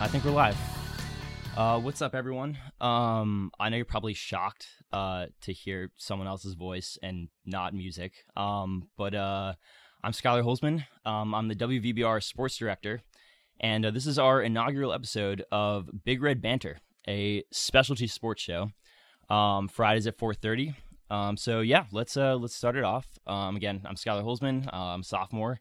I think we're live. Uh, what's up, everyone? Um, I know you're probably shocked uh, to hear someone else's voice and not music. Um, but uh, I'm Skylar Holzman. Um, I'm the WVBR sports director, and uh, this is our inaugural episode of Big Red Banter, a specialty sports show. Um, Fridays at 4:30. Um, so yeah, let's uh, let's start it off. Um, again, I'm Skylar Holzman. Uh, I'm sophomore.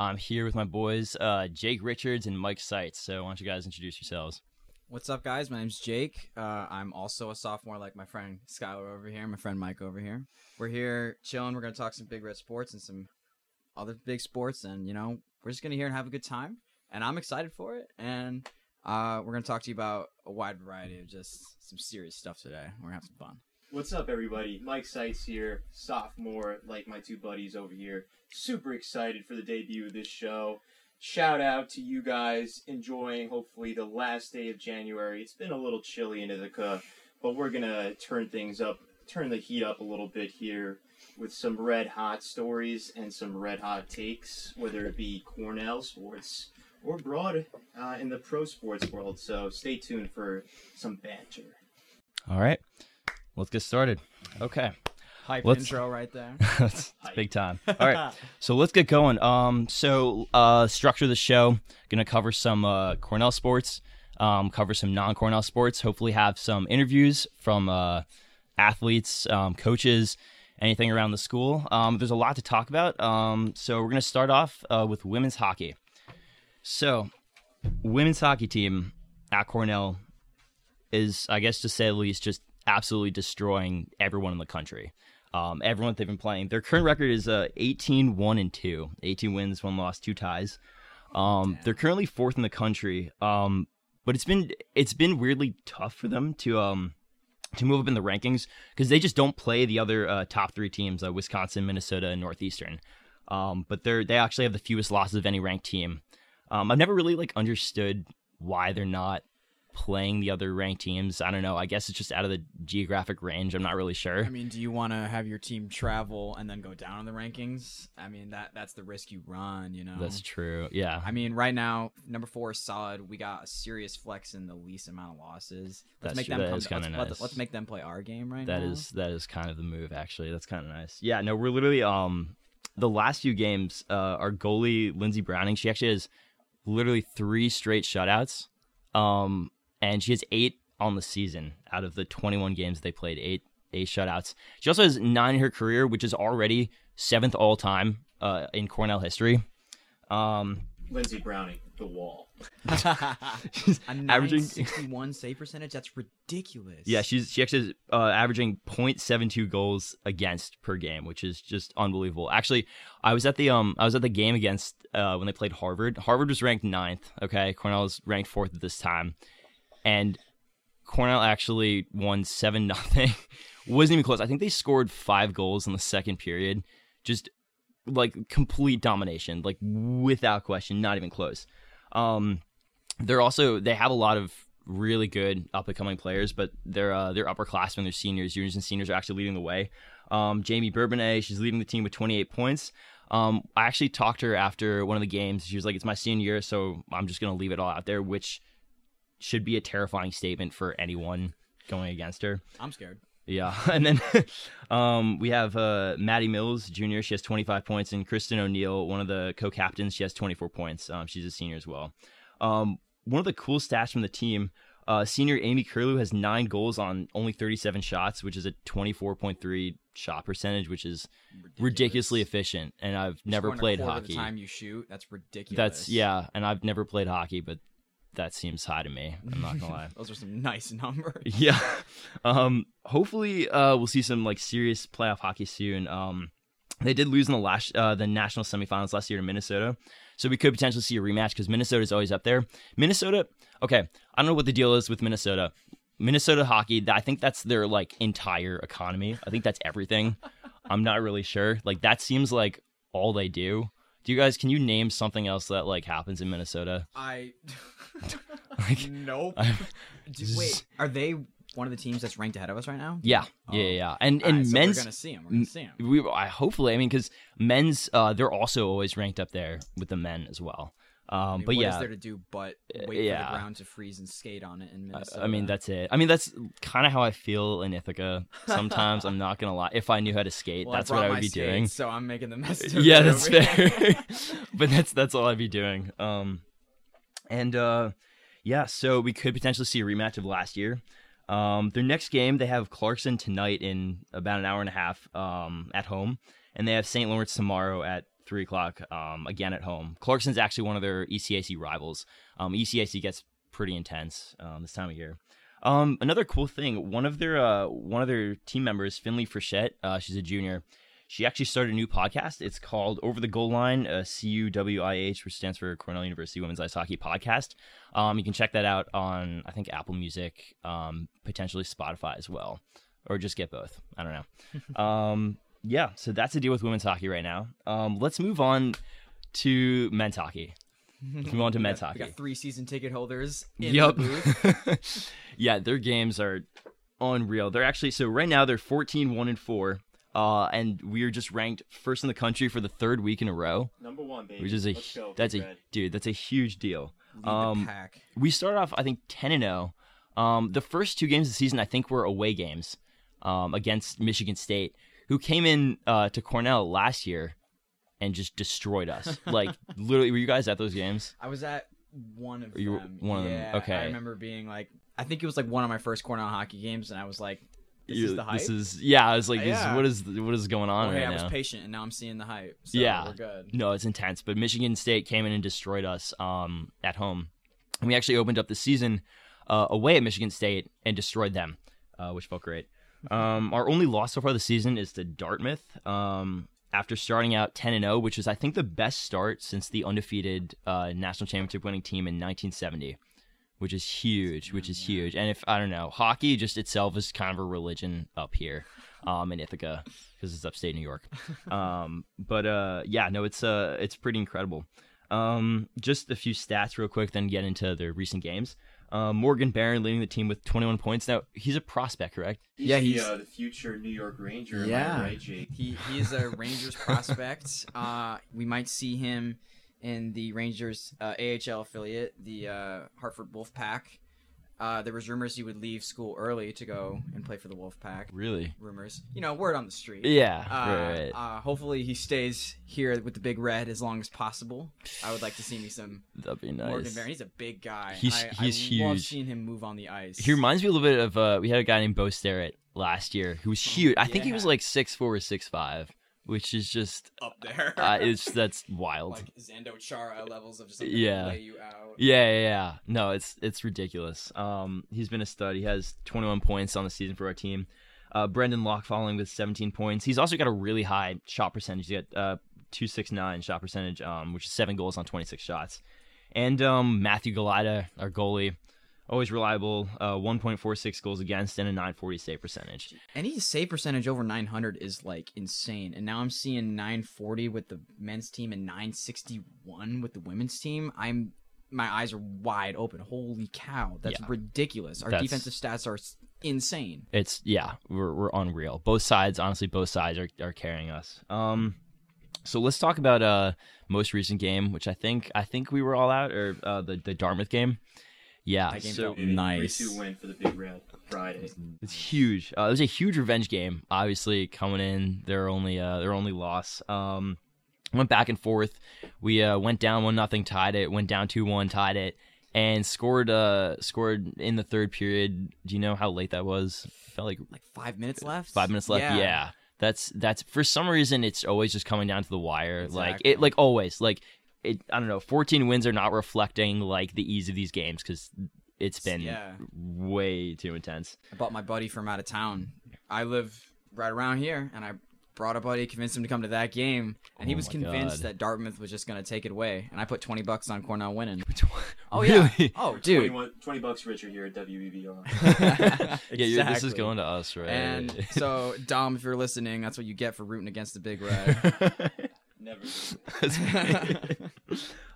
I'm here with my boys, uh, Jake Richards and Mike Seitz. So why don't you guys introduce yourselves? What's up, guys? My name's Jake. Uh, I'm also a sophomore, like my friend Skylar over here, my friend Mike over here. We're here chilling. We're gonna talk some big red sports and some other big sports, and you know, we're just gonna hear and have a good time. And I'm excited for it. And uh, we're gonna talk to you about a wide variety of just some serious stuff today. We're gonna have some fun. What's up, everybody? Mike Seitz here, sophomore, like my two buddies over here. Super excited for the debut of this show. Shout out to you guys enjoying, hopefully, the last day of January. It's been a little chilly in Ithaca, but we're gonna turn things up, turn the heat up a little bit here with some red hot stories and some red hot takes, whether it be Cornell sports or broad uh, in the pro sports world. So stay tuned for some banter. All right, let's get started. Okay. Hype Let's- intro right there. It's big time. All right, so let's get going. Um, so uh, structure the show gonna cover some uh, Cornell sports, um, cover some non-Cornell sports. Hopefully, have some interviews from uh, athletes, um, coaches, anything around the school. Um, there's a lot to talk about. Um, so we're gonna start off uh, with women's hockey. So, women's hockey team at Cornell is, I guess, to say the least, just absolutely destroying everyone in the country. Um, everyone they've been playing. Their current record is uh, 18 1 and 2. 18 wins, one loss, two ties. Um, they're currently fourth in the country. Um, but it's been it's been weirdly tough for them to um to move up in the rankings because they just don't play the other uh, top three teams, uh, Wisconsin, Minnesota, and Northeastern. Um, but they're they actually have the fewest losses of any ranked team. Um, I've never really like understood why they're not playing the other ranked teams. I don't know. I guess it's just out of the geographic range. I'm not really sure. I mean, do you want to have your team travel and then go down in the rankings? I mean, that that's the risk you run. You know. That's true. Yeah. I mean, right now, number four is solid. We got a serious flex in the least amount of losses. That's Let's make true. them That come. kinda let's, let's- nice. let's make them play our game right That now. is that is kind of the move actually. That's kind of nice. Yeah, no, we're literally um the last few games uh our goalie Lindsay Browning, she actually has literally 3 straight shutouts. Um and she has 8 on the season out of the 21 games they played, 8 8 shutouts. She also has 9 in her career, which is already 7th all time uh in Cornell history. Um Lindsay Browning, the wall. a averaging- 61 save percentage. That's ridiculous. Yeah, she's she actually is uh, averaging 0.72 goals against per game, which is just unbelievable. Actually, I was at the um I was at the game against uh when they played Harvard. Harvard was ranked ninth. Okay, Cornell was ranked fourth at this time, and Cornell actually won seven nothing. Wasn't even close. I think they scored five goals in the second period. Just like complete domination, like without question, not even close. Um, they're also they have a lot of really good up and coming players, but they're uh, they're upperclassmen, they're seniors, juniors, and seniors are actually leading the way. Um, Jamie Bourbonnais, she's leading the team with 28 points. Um, I actually talked to her after one of the games. She was like, "It's my senior year, so I'm just gonna leave it all out there," which should be a terrifying statement for anyone going against her. I'm scared. Yeah, and then um, we have uh, Maddie Mills Jr. She has 25 points, and Kristen O'Neill, one of the co-captains, she has 24 points. Um, she's a senior as well. Um, one of the cool stats from the team: uh, senior Amy Curlew has nine goals on only 37 shots, which is a 24.3 shot percentage, which is ridiculously efficient. And I've never Scoring played hockey. The time you shoot, that's ridiculous. That's yeah, and I've never played hockey, but that seems high to me. I'm not gonna lie. Those are some nice numbers. Yeah. Um, hopefully, uh, we'll see some like serious playoff hockey soon. Um, they did lose in the last uh, the national semifinals last year to Minnesota, so we could potentially see a rematch because Minnesota is always up there. Minnesota, okay, I don't know what the deal is with Minnesota. Minnesota hockey, I think that's their like entire economy. I think that's everything. I'm not really sure. Like that seems like all they do. Do you guys can you name something else that like happens in Minnesota? I. Like, nope. Do- wait, are they one of the teams that's ranked ahead of us right now? yeah, yeah, yeah, yeah. And and Alright, so men's We're gonna see them. We're gonna see them. we I hopefully I mean because men's uh they're also always ranked up there with the men as well. I Um, mean, but what is yeah, there to do but Uh, wait for the ground to freeze and skate on it in I- Minnesota? I mean that's it. I mean that's kind of how I feel in Ithaca. Sometimes I'm not gonna lie. If I knew how to skate, Well, that's I what I would be skates, doing. So I'm making the mess. yeah, that's fair. but that's that's all I'd be doing. Um, and uh, yeah, so we could potentially see a rematch of last year. Um, their next game they have Clarkson tonight in about an hour and a half. Um, at home, and they have St. Lawrence tomorrow at three o'clock. Um, again at home. Clarkson's actually one of their ECAC rivals. Um, ECAC gets pretty intense um, this time of year. Um, another cool thing, one of their uh, one of their team members, Finley Frechette, uh, she's a junior. She actually started a new podcast. It's called Over the Goal Line, uh, C U W I H, which stands for Cornell University Women's Ice Hockey Podcast. Um, you can check that out on I think Apple Music, um, potentially Spotify as well, or just get both. I don't know. um, yeah, so that's the deal with women's hockey right now. Um, let's move on to men's hockey. Let's move on to We men's hockey. We got three season ticket holders in Yep. the booth. yeah, their games are unreal. They're actually so right now they're 14 1 and 4. Uh, and we are just ranked first in the country for the third week in a row, Number one, baby. which is a go, that's a Red. dude, that's a huge deal. Lead the Um, pack. We started off I think 10 and 0. Um, the first two games of the season I think were away games um, against Michigan State, who came in uh, to Cornell last year and just destroyed us. like literally, were you guys at those games? I was at one of You them. one of them, okay. I remember being like, I think it was like one of my first Cornell hockey games, and I was like, "This is You're- the hype." This is yeah. I was like, Yeah. what is what is going on okay, right I was now? patient, and now I'm seeing the hype. So Yeah. we're good. No, it's intense. But Michigan State came in and destroyed us um, at home. And we actually opened up the season uh, away at Michigan State and destroyed them, uh, which felt great. Um, our only loss so far this season is to Dartmouth. Um, after starting out 10 and 0, which is I think the best start since the undefeated uh, national championship winning team in 1970, which is huge, which is huge. And if I don't know, hockey just itself is kind of a religion up here um, in Ithaca because it's upstate New York. Um, but uh, yeah, no, it's uh, it's pretty incredible. Um, just a few stats real quick, then get into the recent games. Uh, Morgan Barron leading the team with 21 points. Now he's a prospect, correct? He's Yeah, the, he's- uh, the future New York Ranger. Yeah. right, Jake? He he is a Rangers prospect. Uh, we might see him in the Rangers uh, AHL affiliate, the uh, Hartford Wolfpack. Uh, there was rumors he would leave school early to go and play for the Wolfpack. Really? Rumors, you know, word on the street. Yeah. Uh, right, uh, hopefully he stays here with the Big Red as long as possible. I would like to see me some That'd be nice. Morgan Barron. He's a big guy. He's- I, he's I Love huge. seeing him move on the ice. He reminds me a little bit of uh, we had a guy named Beau Starrett last year who was huge. I think he was like six four or six five, which is just up there. uh, it's that's wild. like Zdeno Chara levels of just Yeah. lay you out. Yeah, yeah, yeah. No, it's it's ridiculous. Um, he's been a stud. He has 21 points on the season for our team. Uh, Brendan Locke following with 17 points. He's also got a really high shot percentage. He got uh 269 shot percentage, um, which is seven goals on 26 shots. And um, Matthew Galajda, our goalie, always reliable. Uh, 1.46 goals against and a 940 save percentage. Any save percentage over 900 is like insane. And now I'm seeing 940 with the men's team and 961 with the women's team. I'm my eyes are wide open. Holy cow, that's Yeah. ridiculous. Our That's- defensive stats are insane. It's yeah, we're we're unreal. Both sides, honestly, both sides are, are carrying us. Um, so let's talk about uh most recent game, which I think I think we were all out, or uh, the the Dartmouth game. Yeah, That game so felt Nice. 3-2 win for the Big Red Friday. it's huge. Uh, it was a huge revenge game. Obviously, coming in their only uh their only loss. Um, went back and forth. We uh went down one nothing, tied it. Went down two one, tied it, and scored uh scored in the third period. Do you know how late that was? Felt like Like five minutes left. Five minutes left. Yeah. That's that's for some reason it's always just coming down to the wire. Like it like always. Like it I don't know, 14 wins are not reflecting like the ease of these games cuz it's been Yeah. way too intense. I bought my buddy from out of town. I live right around here, and I brought a buddy, convinced him to come to that game, and he Oh was convinced God. that Dartmouth was just going to take it away. And I put twenty bucks on Cornell winning. Oh Really? yeah. Oh dude. 21 20 bucks richer here at WVBR. Yeah, this is going to us, right? And so, Dom, if you're listening, that's what you get for rooting against the Big Red. Never.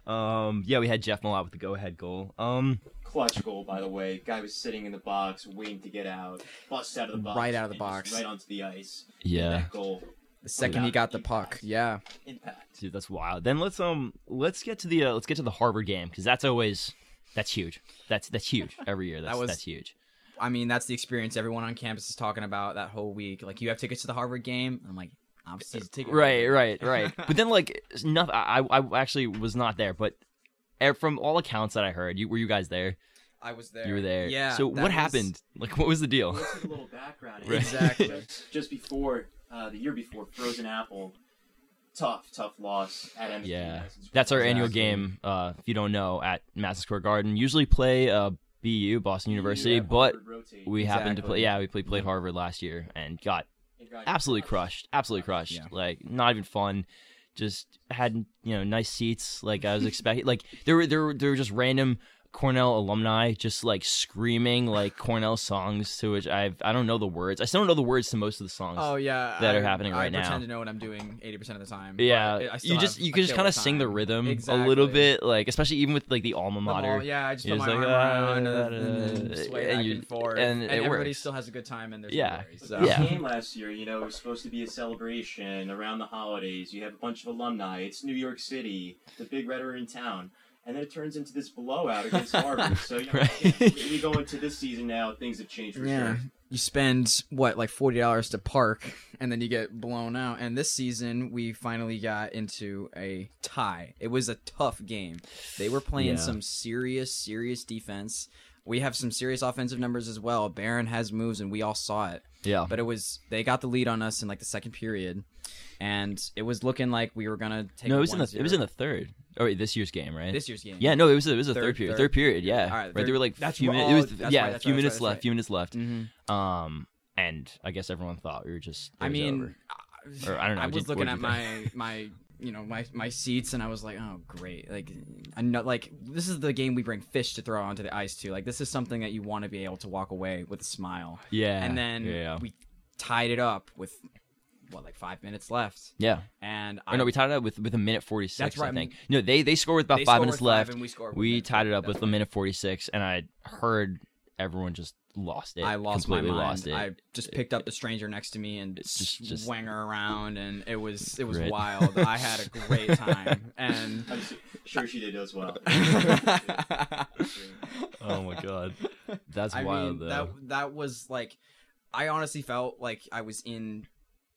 Um yeah, we had Jeff Malott with the go-ahead goal. Um Clutch goal, by the way. Guy was sitting in the box, waiting to get out. Bust out of the box. Right out of the and just box. Right onto the ice. yeah. That goal. The second he got the puck, yeah. Impact. Dude, that's wild. Then let's um let's get to the uh, let's get to the Harvard game because that's always that's huge. That's that's huge every year. That's was- that's huge. I mean, that's the experience everyone on campus is talking about that whole week. Like, you have tickets to the Harvard game. I'm like, I'm season ticket. Right, right, right. but then like nothing. I I actually was not there, but from all accounts that I heard, you were you guys there? I was there. You were there. Yeah. So what was- happened? Like, what was the deal? Let's a little background. Right. Exactly. Just, just before uh, the year before, Frozen Apple, tough, tough loss at MSG. Yeah, that's our Garden. annual game. Uh, if you don't know, at Madison Square Garden, usually play uh BU Boston University, You but Harvard rotate. we happened to play. Yeah, we played played Harvard last year and got absolutely crushed. Absolutely crushed. Yeah. Like not even fun. Just had you know nice seats. Like I was expecting. like there were there were there were just random Cornell alumni just like screaming like Cornell songs to which I've I don't know the words. I still don't know the words to most of the songs. Oh yeah, that I, are happening I right now. pretend to know what I'm doing 80 percent of the time. yeah, I still you just you can just kind of sing the time. rhythm a little bit, like especially even with like the alma mater. ball- yeah, I just put my like, arm "Ah, around da, and, then sway and back you- and forth, and and, everybody works. still has a good time and there's Yeah. no worries. So. the Yeah. game last year, you know, it was supposed to be a celebration around the holidays. You have a bunch of alumni. It's New York City. The Big Red are in town. And then it turns into this blowout against Harvard. So, you know, Right. we we go into this season now, things have changed for Yeah. sure. You spend what like forty dollars to park, and then you get blown out. And this season, we finally got into a tie. It was a tough game. They were playing Yeah. some serious, serious defense. We have some serious offensive numbers as well. Barron has moves, and we all saw it. Yeah, But it was they got the lead on us in like the second period, and it was looking like we were gonna take. no, it was in the it was in the third. Oh, wait, this year's game, right? this year's game. Yeah, no, it was it was a third, Third- period. third- Third period, yeah. All right, right, third- there were like that's few minutes. It was oh, yeah, right, a few right, minutes left. Few minutes left. hmm Um, and I guess everyone thought we were just. I mean. Or, I don't know, I did- was looking at my my you know my my seats, and I was like, oh great, like I know like this is the game we bring fish to throw onto the ice to. Like this is something that you want to be able to walk away with a smile. yeah, and then yeah, we tied it up with what like five minutes left, yeah. and Or no, we tied it up with with a minute forty six. That's right. I think. No, they they scored with about they five minutes with five left. and we scored. We minute tied it up that's with a minute forty six, and I heard everyone just lost it. I lost my mind. lost it. I just picked up the stranger next to me and It's just- just- swang her around, and it was it was Right. wild. I had a great time, and I'm sure she did as well. oh my god, that's I wild mean, though. that that was like, I honestly felt like I was in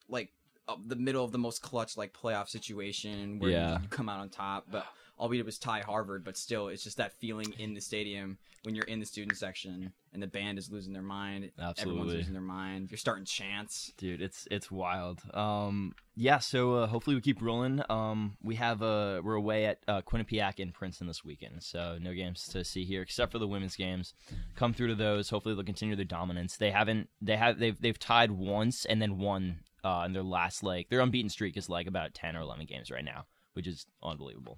like uh, the middle of the most clutch like playoff situation where Yeah. you, come out on top. But all we did was tie Harvard, but still, it's just that feeling in the stadium when you're in the student section and the band is losing their mind. Everyone's Absolutely. losing their mind. You're starting chants. dude it's it's wild um yeah so uh, hopefully we keep rolling um we have uh we're away at uh, quinnipiac and princeton this weekend so no games to see here except for the women's games come through to those hopefully they'll continue their dominance they haven't they have they've they've tied once and then won uh in their last like their unbeaten streak is like about 10 or 11 games right now which is unbelievable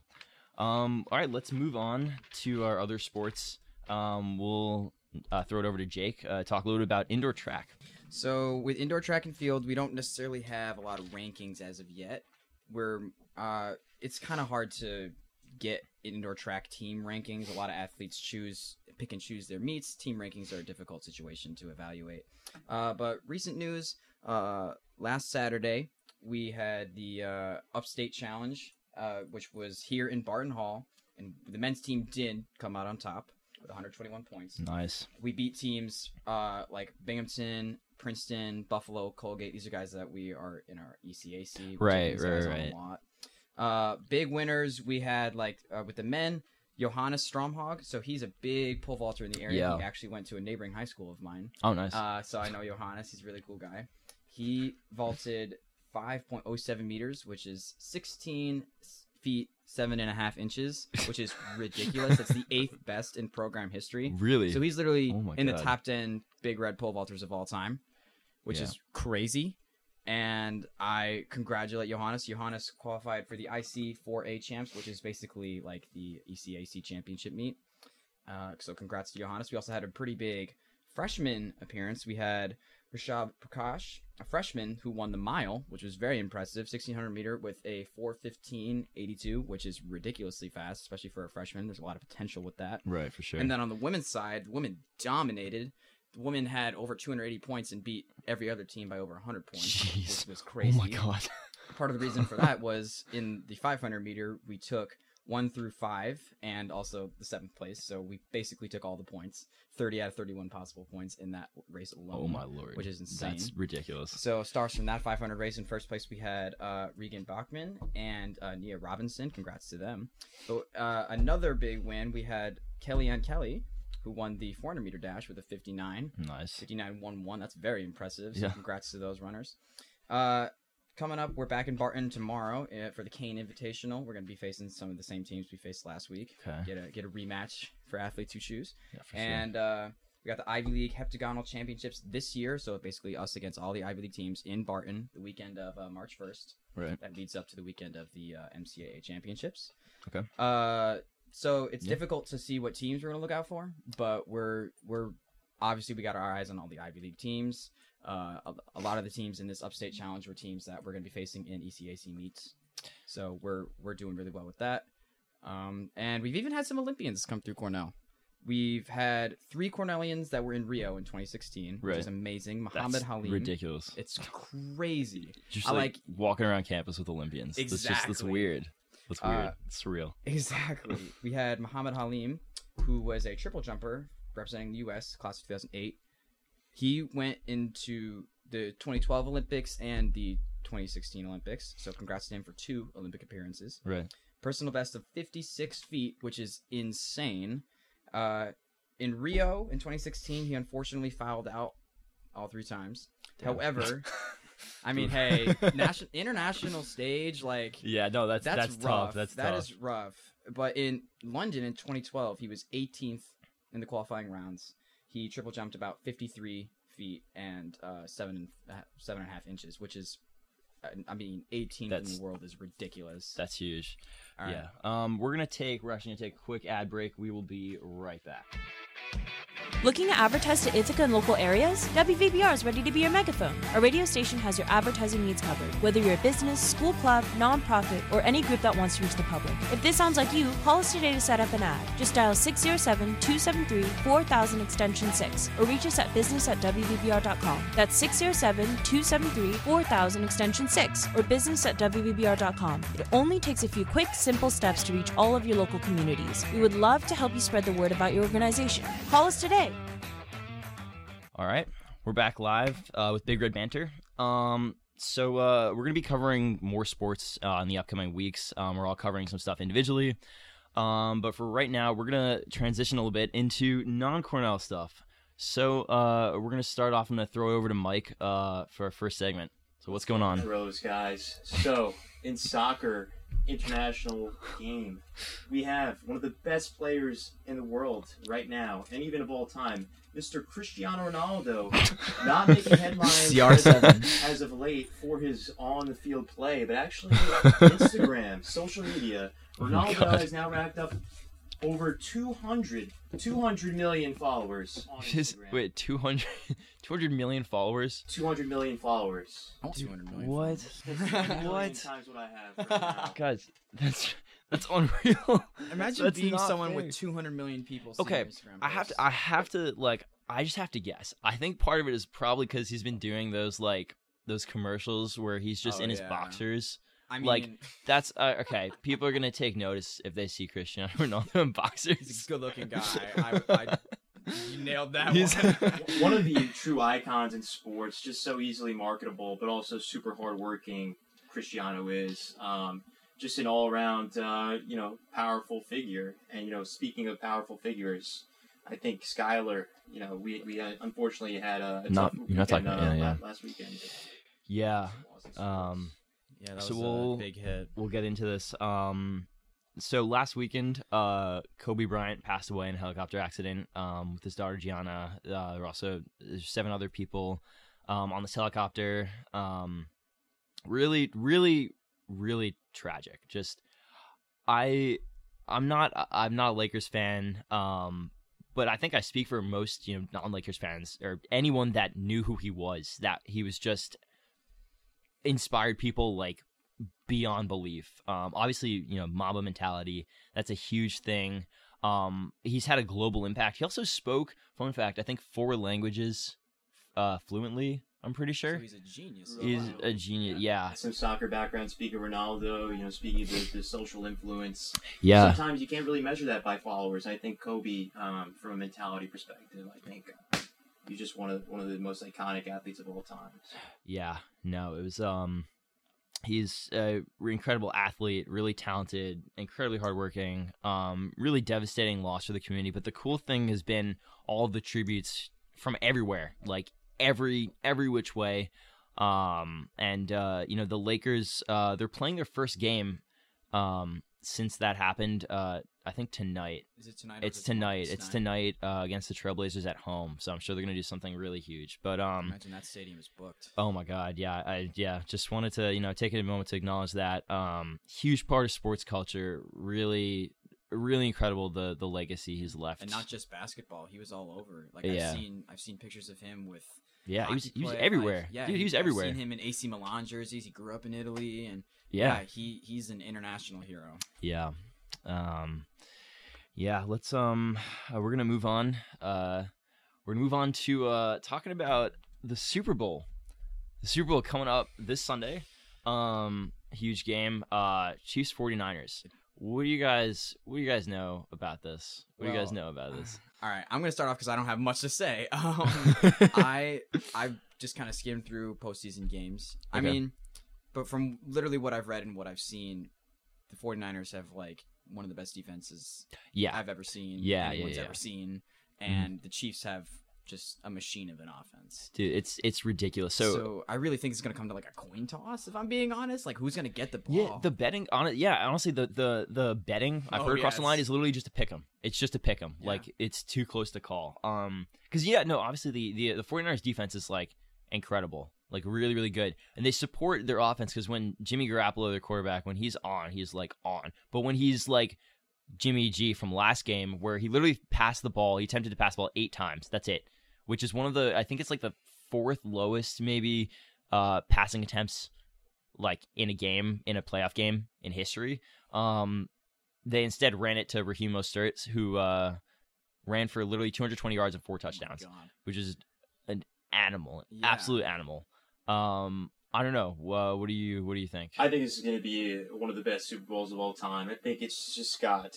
um all right let's move on to our other sports um we'll uh, throw it over to jake uh, talk a little bit about indoor track So with indoor track and field, we don't necessarily have a lot of rankings as of yet. We're uh, it's kind of hard to get indoor track team rankings. A lot of athletes choose pick and choose their meets. Team rankings are a difficult situation to evaluate. Uh, but recent news: uh, last Saturday we had the uh, Upstate Challenge, uh, which was here in Barton Hall, and the men's team did come out on top with 121 points nice we beat teams uh, like Binghamton, Princeton, Buffalo, Colgate. These are guys that we are in our ECAC. Right, right, right. A lot. Uh, big winners we had like uh, with the men, Johannes Stromhog. So he's a big pole vaulter in the area. Yeah. He actually went to a neighboring high school of mine. oh nice Uh, so I know Johannes. He's a really cool guy. He vaulted 5.07 meters, which is 16 feet seven and a half inches, which is ridiculous. it's the eighth best in program history. Really? So he's literally Oh in the top 10 big red pole vaulters of all time, which Yeah. is crazy. And I congratulate Johannes. Johannes qualified for the IC4A champs, which is basically like the ECAC championship meet. Uh, so congrats to Johannes. We also had a pretty big freshman appearance. We had Rishab Prakash, a freshman who won the mile, which was very impressive, 1600 meter with a 415.82, which is ridiculously fast, especially for a freshman. There's a lot of potential with that. right for sure. And then on the women's side, the women dominated. the woman had over 280 points and beat every other team by over 100 points, Jeez. which was crazy. Oh my god. Part of the reason for that was in the 500 meter, we took one through five and also the seventh place. So we basically took all the points, 30 out of 31 possible points in that race alone. Oh my lord. Which is insane. That's ridiculous. So stars from that 500 race in first place we had uh, Regan Bachman and uh, Nia Robinson. Congrats to them. But uh, another big win we had Kellyanne Kelly, who won the 400 meter dash with a 59. Nice. 59 1 1. That's very impressive. So Yeah. congrats to those runners. Uh, coming up, we're back in Barton tomorrow uh, for the Kane Invitational. We're going to be facing some of the same teams we faced last week. Okay. Get a get a rematch for athletes who choose. Yeah, for sure. And uh, we got the Ivy League Heptagonal Championships this year. So basically, us against all the Ivy League teams in Barton the weekend of uh, March 1st. Right. That leads up to the weekend of the uh, NCAA Championships. Okay. Uh, so it's Yeah. difficult to see what teams we're gonna look out for, but we're we're obviously we got our eyes on all the Ivy League teams. Uh, a, a lot of the teams in this Upstate Challenge were teams that we're gonna be facing in ECAC meets. So we're we're doing really well with that. Um, and we've even had some Olympians come through Cornell. We've had three Cornellians that were in Rio in 2016, which is amazing. That's Muhammad Halim. ridiculous. It's crazy. Just I like, like- walking around campus with Olympians. That's just that's weird. That's Uh, weird. it's surreal. Exactly. we had Muhammad Halim, who was a triple jumper representing the U.S. class of 2008. He went into the 2012 Olympics and the 2016 Olympics. So congrats to him for two Olympic appearances. Right. Personal best of 56 feet, which is insane. Uh, in Rio in 2016, he unfortunately fouled out all three times. Damn. However, I mean, hey, national international stage, like yeah, no, that's that's, that's, rough. tough. That's That tough. is rough. But in London in 2012, he was 18th in the qualifying rounds. He triple jumped about 53 feet and uh, seven and a- seven and a half inches, which is, uh, I mean, 18th in the world is ridiculous. That's huge. All right. Yeah. Um, we're gonna take. We're actually gonna take a quick ad break. We will be right back. Looking to advertise to Ithaca and local areas? WVBR is ready to be your megaphone. Our radio station has your advertising needs covered, whether you're a business, school club, nonprofit, or any group that wants to reach the public. If this sounds like you, call us today to set up an ad. Just dial 607 273 4000 extension 6 or reach us at business at WVBR.com. That's 607 273 4000 extension 6 or business at WVBR.com. It only takes a few quick, simple steps to reach all of your local communities. We would love to help you spread the word about your organization. Call us today. All right, we're back live uh, with Big Red Banter. Um, so uh, we're gonna be covering more sports uh, in the upcoming weeks. Um, we're all covering some stuff individually, um, but for right now, we're gonna transition a little bit into non-Cornell stuff. So uh, we're gonna start off. I'm gonna throw it over to Mike uh, for our first segment. So what's going on? Rose, guys. So, in soccer, international game, we have one of the best players in the world right now, and even of all time, Mr. Cristiano Ronaldo, not making headlines CR7. as of late for his on-the-field play, but actually Instagram, social media. Oh Ronaldo God. has now racked up over 200, 200 million followers on His Instagram. wait 200, 200 million followers. 200 million followers. I want 200 million. What? That's a million What? times what I have right. Guys, that's that's unreal. Imagine That's being someone fair. with 200 million people. seeing Okay, your Instagram I have to. I have to like. I just have to guess. I think part of it is probably because he's been doing those like those commercials where he's just Oh, in his yeah. boxers. I mean, like, That's uh, okay. People are gonna take notice if they see Cristiano Ronaldo in boxers. he's a good-looking guy. I, I, you nailed that He's- one. One of the true icons in sports, just so easily marketable, but also super hardworking. Cristiano is um, just an all-around, uh, you know, powerful figure. And you know, speaking of powerful figures, I think Skylar. You know, we we uh, unfortunately had a, a Not- tough you're not weekend, talking- uh, yeah, yeah. last weekend. yeah. Um. Yeah, that So was we'll- a big hit. we'll get into this. Um, so last weekend, uh, Kobe Bryant passed away in a helicopter accident um, with his daughter Gianna. Uh, there were also there's seven other people um, on this helicopter. Um, really, really, really tragic. Just I, I'm not I'm not a Lakers fan. Um, but I think I speak for most you know non-Lakers fans or anyone that knew who he was. That he was just inspired people like beyond belief. Um, obviously, you know, Mamba mentality. That's a huge thing. Um, he's had a global impact. He also spoke, fun fact, I think four languages uh, fluently. I'm pretty sure. So he's a genius. He's Wow. a genius. Yeah, Some soccer background, speaking of Ronaldo, you know, speaking of the, the social influence. yeah, Sometimes you can't really measure that by followers. I think Kobe, um, from a mentality perspective, I think he's just one of one of the most iconic athletes of all time. yeah. No, it was. Um, he's a incredible athlete, really talented, incredibly hardworking. Um, really devastating loss for the community. But the cool thing has been all the tributes from everywhere, like every every which way. Um, and uh, you know the Lakers, uh, they're playing their first game. Um, since that happened, uh, I think tonight. Is it tonight? It's it tonight. It's tonight uh, against the Trailblazers at home. So I'm sure they're gonna do something really huge. But um, Imagine that stadium is booked. Oh my God, yeah, I yeah, just wanted to you know take a moment to acknowledge that um, huge part of sports culture. Really, really incredible the the legacy he's left. And not just basketball. He was all over. Like Yeah. I've seen, I've seen pictures of him with. yeah, he was he was everywhere. like, yeah, Dude, he was I've everywhere. seen him in AC Milan jerseys. He grew up in Italy, and Yeah, he he's an international hero. yeah, um, yeah. Let's um, uh, we're gonna move on. Uh, we're gonna move on to uh talking about the Super Bowl. The Super Bowl coming up this Sunday. Um, huge game. Uh, Chiefs 49ers. What do you guys What do you guys know about this? What do you guys know about this? All right, I'm gonna start off because I don't have much to say. Um, I I just kind of skimmed through postseason games. I mean, but from literally what I've read and what I've seen, the 49ers have like one of the best defenses yeah, I've ever seen. Yeah, yeah, anyone's yeah. Mm-hmm. ever seen, and the Chiefs have just a machine of an offense. dude, it's it's ridiculous. So, So, I really think it's gonna come to like a coin toss. If I'm being honest, like who's gonna get the ball? yeah, the betting on it. Yeah, honestly, the the the betting I've Oh, heard across the line is literally just a pick 'em. It's just a pick 'em. Yeah. Like it's too close to call. Um, because yeah, no, obviously the the the 49ers defense is like incredible. Like really, really good, and they support their offense because when Jimmy Garoppolo, their quarterback, when he's on, he's like on. But when he's like Jimmy G from last game, where he literally passed the ball, he attempted to pass the ball eight times. That's it, which is one of the I think it's like the fourth lowest maybe uh passing attempts like in a game in a playoff game in history. Um, they instead ran it to Raheem Mostert, who uh ran for literally 220 yards and four touchdowns, God. which is an animal, Yeah. absolute animal. Um, I don't know. Uh, what do you what do you think? I think this is going to be one of the best Super Bowls of all time. I think it's just got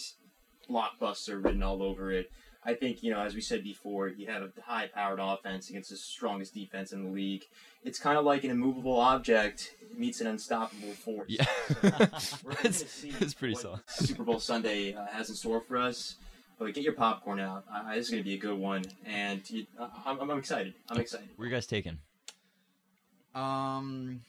blockbuster written all over it. I think, you know, as we said before, you have a high powered offense against the strongest defense in the league. It's kind of like an immovable object meets an unstoppable force. Yeah, We're gonna it's, see it's pretty solid. Super Bowl Sunday uh, has in store for us. But get your popcorn out. Uh, this is going to be a good one. And you, uh, I'm, I'm excited. I'm excited. Where are you guys taking? Um,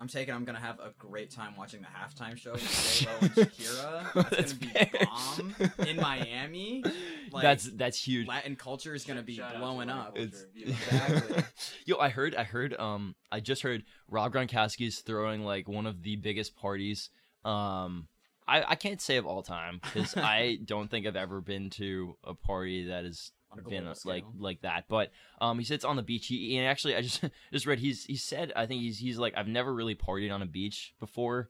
I'm taking. I'm gonna have a great time watching the halftime show with J Lo and Shakira. That's, That's gonna fair. be bomb in Miami. Like, that's that's huge. Latin culture is gonna be Shout out to blowing up. culture. It's Exactly. yo. I heard. I heard. Um, I just heard Rob Gronkowski's throwing like one of the biggest parties. Um, I I can't say of all time because I don't think I've ever been to a party that has On a been global like like that. But um, he sits on the beach. He and actually I just just read he's he said I think he's he's like I've never really partied on a beach before,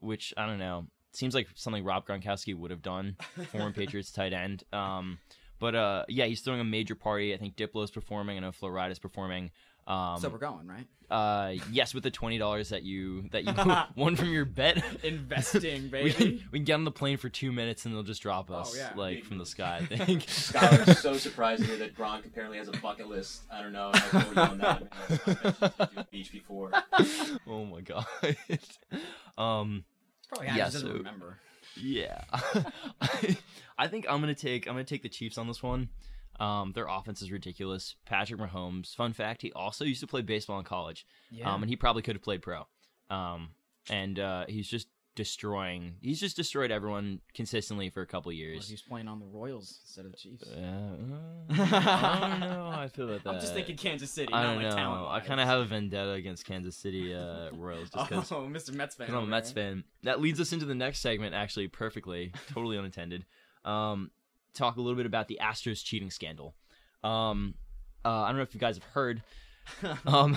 which I don't know. Seems like something Rob Gronkowski would have done, former Patriots tight end. Um, but uh, yeah, he's throwing a major party. I think Diplo's performing. I know Flo Rida's performing. Um, so we're going right. uh, yes, with the twenty dollars that you that you won from your bet. Investing, we, baby. can, we can get on the plane for two minutes and they'll just drop us Oh, yeah. like from the sky. I think. Skylar's so surprised to hear that Gronk apparently has a bucket list. I don't know. I told you on that. Man. I bet she's been to the beach before. oh my god. um. Probably Yeah, yeah, doesn't so- remember. Yeah. I, I think I'm gonna take I'm gonna take the Chiefs on this one. Um, their offense is ridiculous. Patrick Mahomes. Fun fact: he also used to play baseball in college. Yeah. Um, and he probably could have played pro. Um, and uh, he's just destroying. He's just destroyed everyone consistently for a couple Well, years. he's playing on the Royals instead of the Chiefs. Uh, I don't know how I feel about that. I'm just thinking Kansas City. I don't like know. I kind of have a vendetta against Kansas City uh, Royals just because Oh, Mr. Mets fan. I'm a Mets fan. That leads us into the next segment, actually, perfectly, totally unintended. Um, talk a little bit about the Astros cheating scandal. Um, uh, I don't know if you guys have heard, um,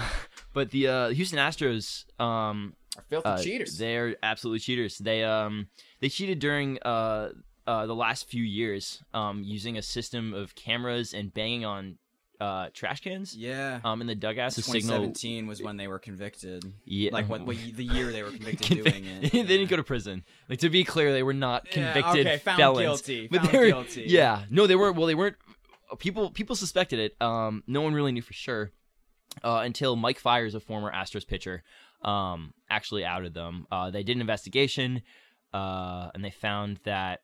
but the uh, Houston Astros um, Are filthy uh, cheaters. They're absolutely cheaters. They um they cheated during uh uh, the last few years um, using a system of cameras and banging on uh, trash cans Yeah. um, in the dugouts to signal. 2017 was when they were convicted. Yeah, Like what, what the year they were convicted doing it. they didn't go to prison. Like to be clear, they were not convicted Yeah, okay, found felons. guilty, But found they were, guilty. Yeah, no, they weren't. Well, they weren't. People people suspected it. Um, no one really knew for sure uh, until Mike Fiers, a former Astros pitcher, um, actually outed them. Uh, they did an investigation, uh, and they found that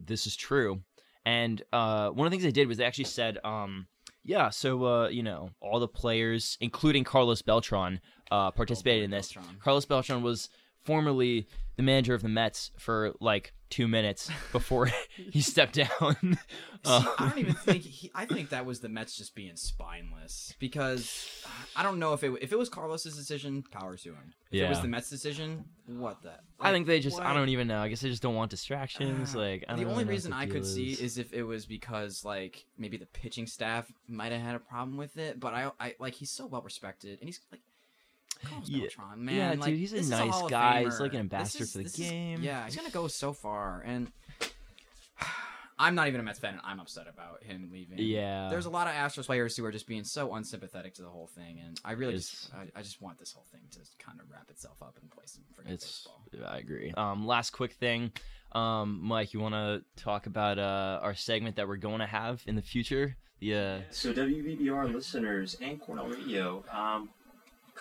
this is true. And uh, one of the things they did was they actually said, um, "Yeah, so uh, you know, all the players, including Carlos Beltran, uh, participated in this. Beltran. Carlos Beltran was formerly the manager of the Mets for like two minutes before he stepped down. Uh, See, I don't even think he, I think that was the Mets just being spineless because I don't know if it if it was Carlos's decision, power to him. If it was the Mets' decision, what the? I think they just, I don't even know. I guess they just don't want distractions. Ah, Like, I the only reason I could deal see is if it was because like maybe the pitching staff might have had a problem with it, but I, I like he's so well respected and he's like. Carlos Yeah. Beltran, man, Yeah, like, dude, he's a nice Hall of guy. He's like an ambassador is- for the this is- game. yeah, he's gonna go so far, and I'm not even a Mets fan. and I'm upset about him leaving. Yeah. there's a lot of Astros players who are just being so unsympathetic to the whole thing, and I really It's- just, I, I just want this whole thing to kind of wrap itself up and play some freaking It's, baseball. I agree. Um, last quick thing, um, Mike, you want to talk about uh our segment that we're going to have in the future? The uh, So WVBR listeners and Cornell Radio, um,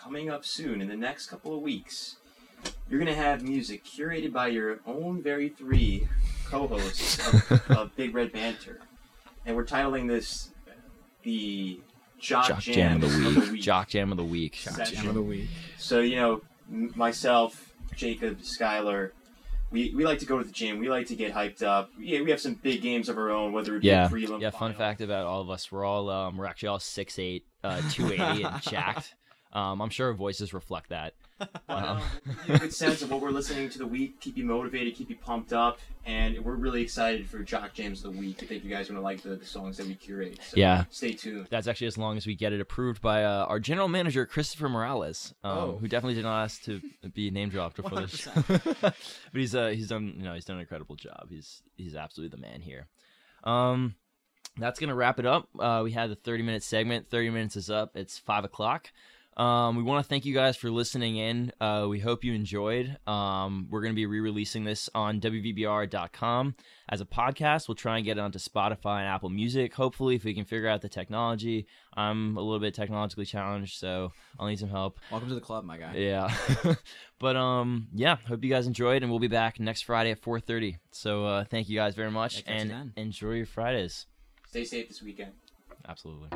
coming up soon in the next couple of weeks, you're gonna have music curated by your own very three co-hosts of, of Big Red Banter, and we're titling this the Jock, Jock Jam, Jam of the Week. Jock Jam of the Week. Section. week. So you know, m- myself, Jacob, Skylar, we, we like to go to the gym. We like to get hyped up. Yeah, we have some big games of our own, whether it be Yeah, prelim. yeah. Fun final. fact about all of us: we're all um, we're actually all 6'8", uh, 280 and jacked. Um, I'm sure our voices reflect that. Um, you get a good sense of what we're listening to the week, keep you motivated, keep you pumped up, and we're really excited for Jock Jams of the week. I think you guys are gonna like the, the songs that we curate. So Yeah. stay tuned. That's actually as long as we get it approved by uh, our general manager Christopher Morales, um, Oh. who definitely did not ask to be name dropped before this. 100%. but he's uh, he's done you know he's done an incredible job. He's he's absolutely the man here. Um, that's gonna wrap it up. Uh, we had the 30 minute segment. 30 minutes is up. It's five o'clock. Um, we want to thank you guys for listening in. Uh, we hope you enjoyed. Um, we're going to be re-releasing this on WVBR.com as a podcast. We'll try and get it onto Spotify and Apple Music. Hopefully, if we can figure out the technology. I'm a little bit technologically challenged, so I'll need some help. Welcome to the club, my guy. Yeah. but um yeah, hope you guys enjoyed and we'll be back next Friday at 4:30. So uh thank you guys very much catch you and enjoy your Fridays. Stay safe this weekend. Absolutely.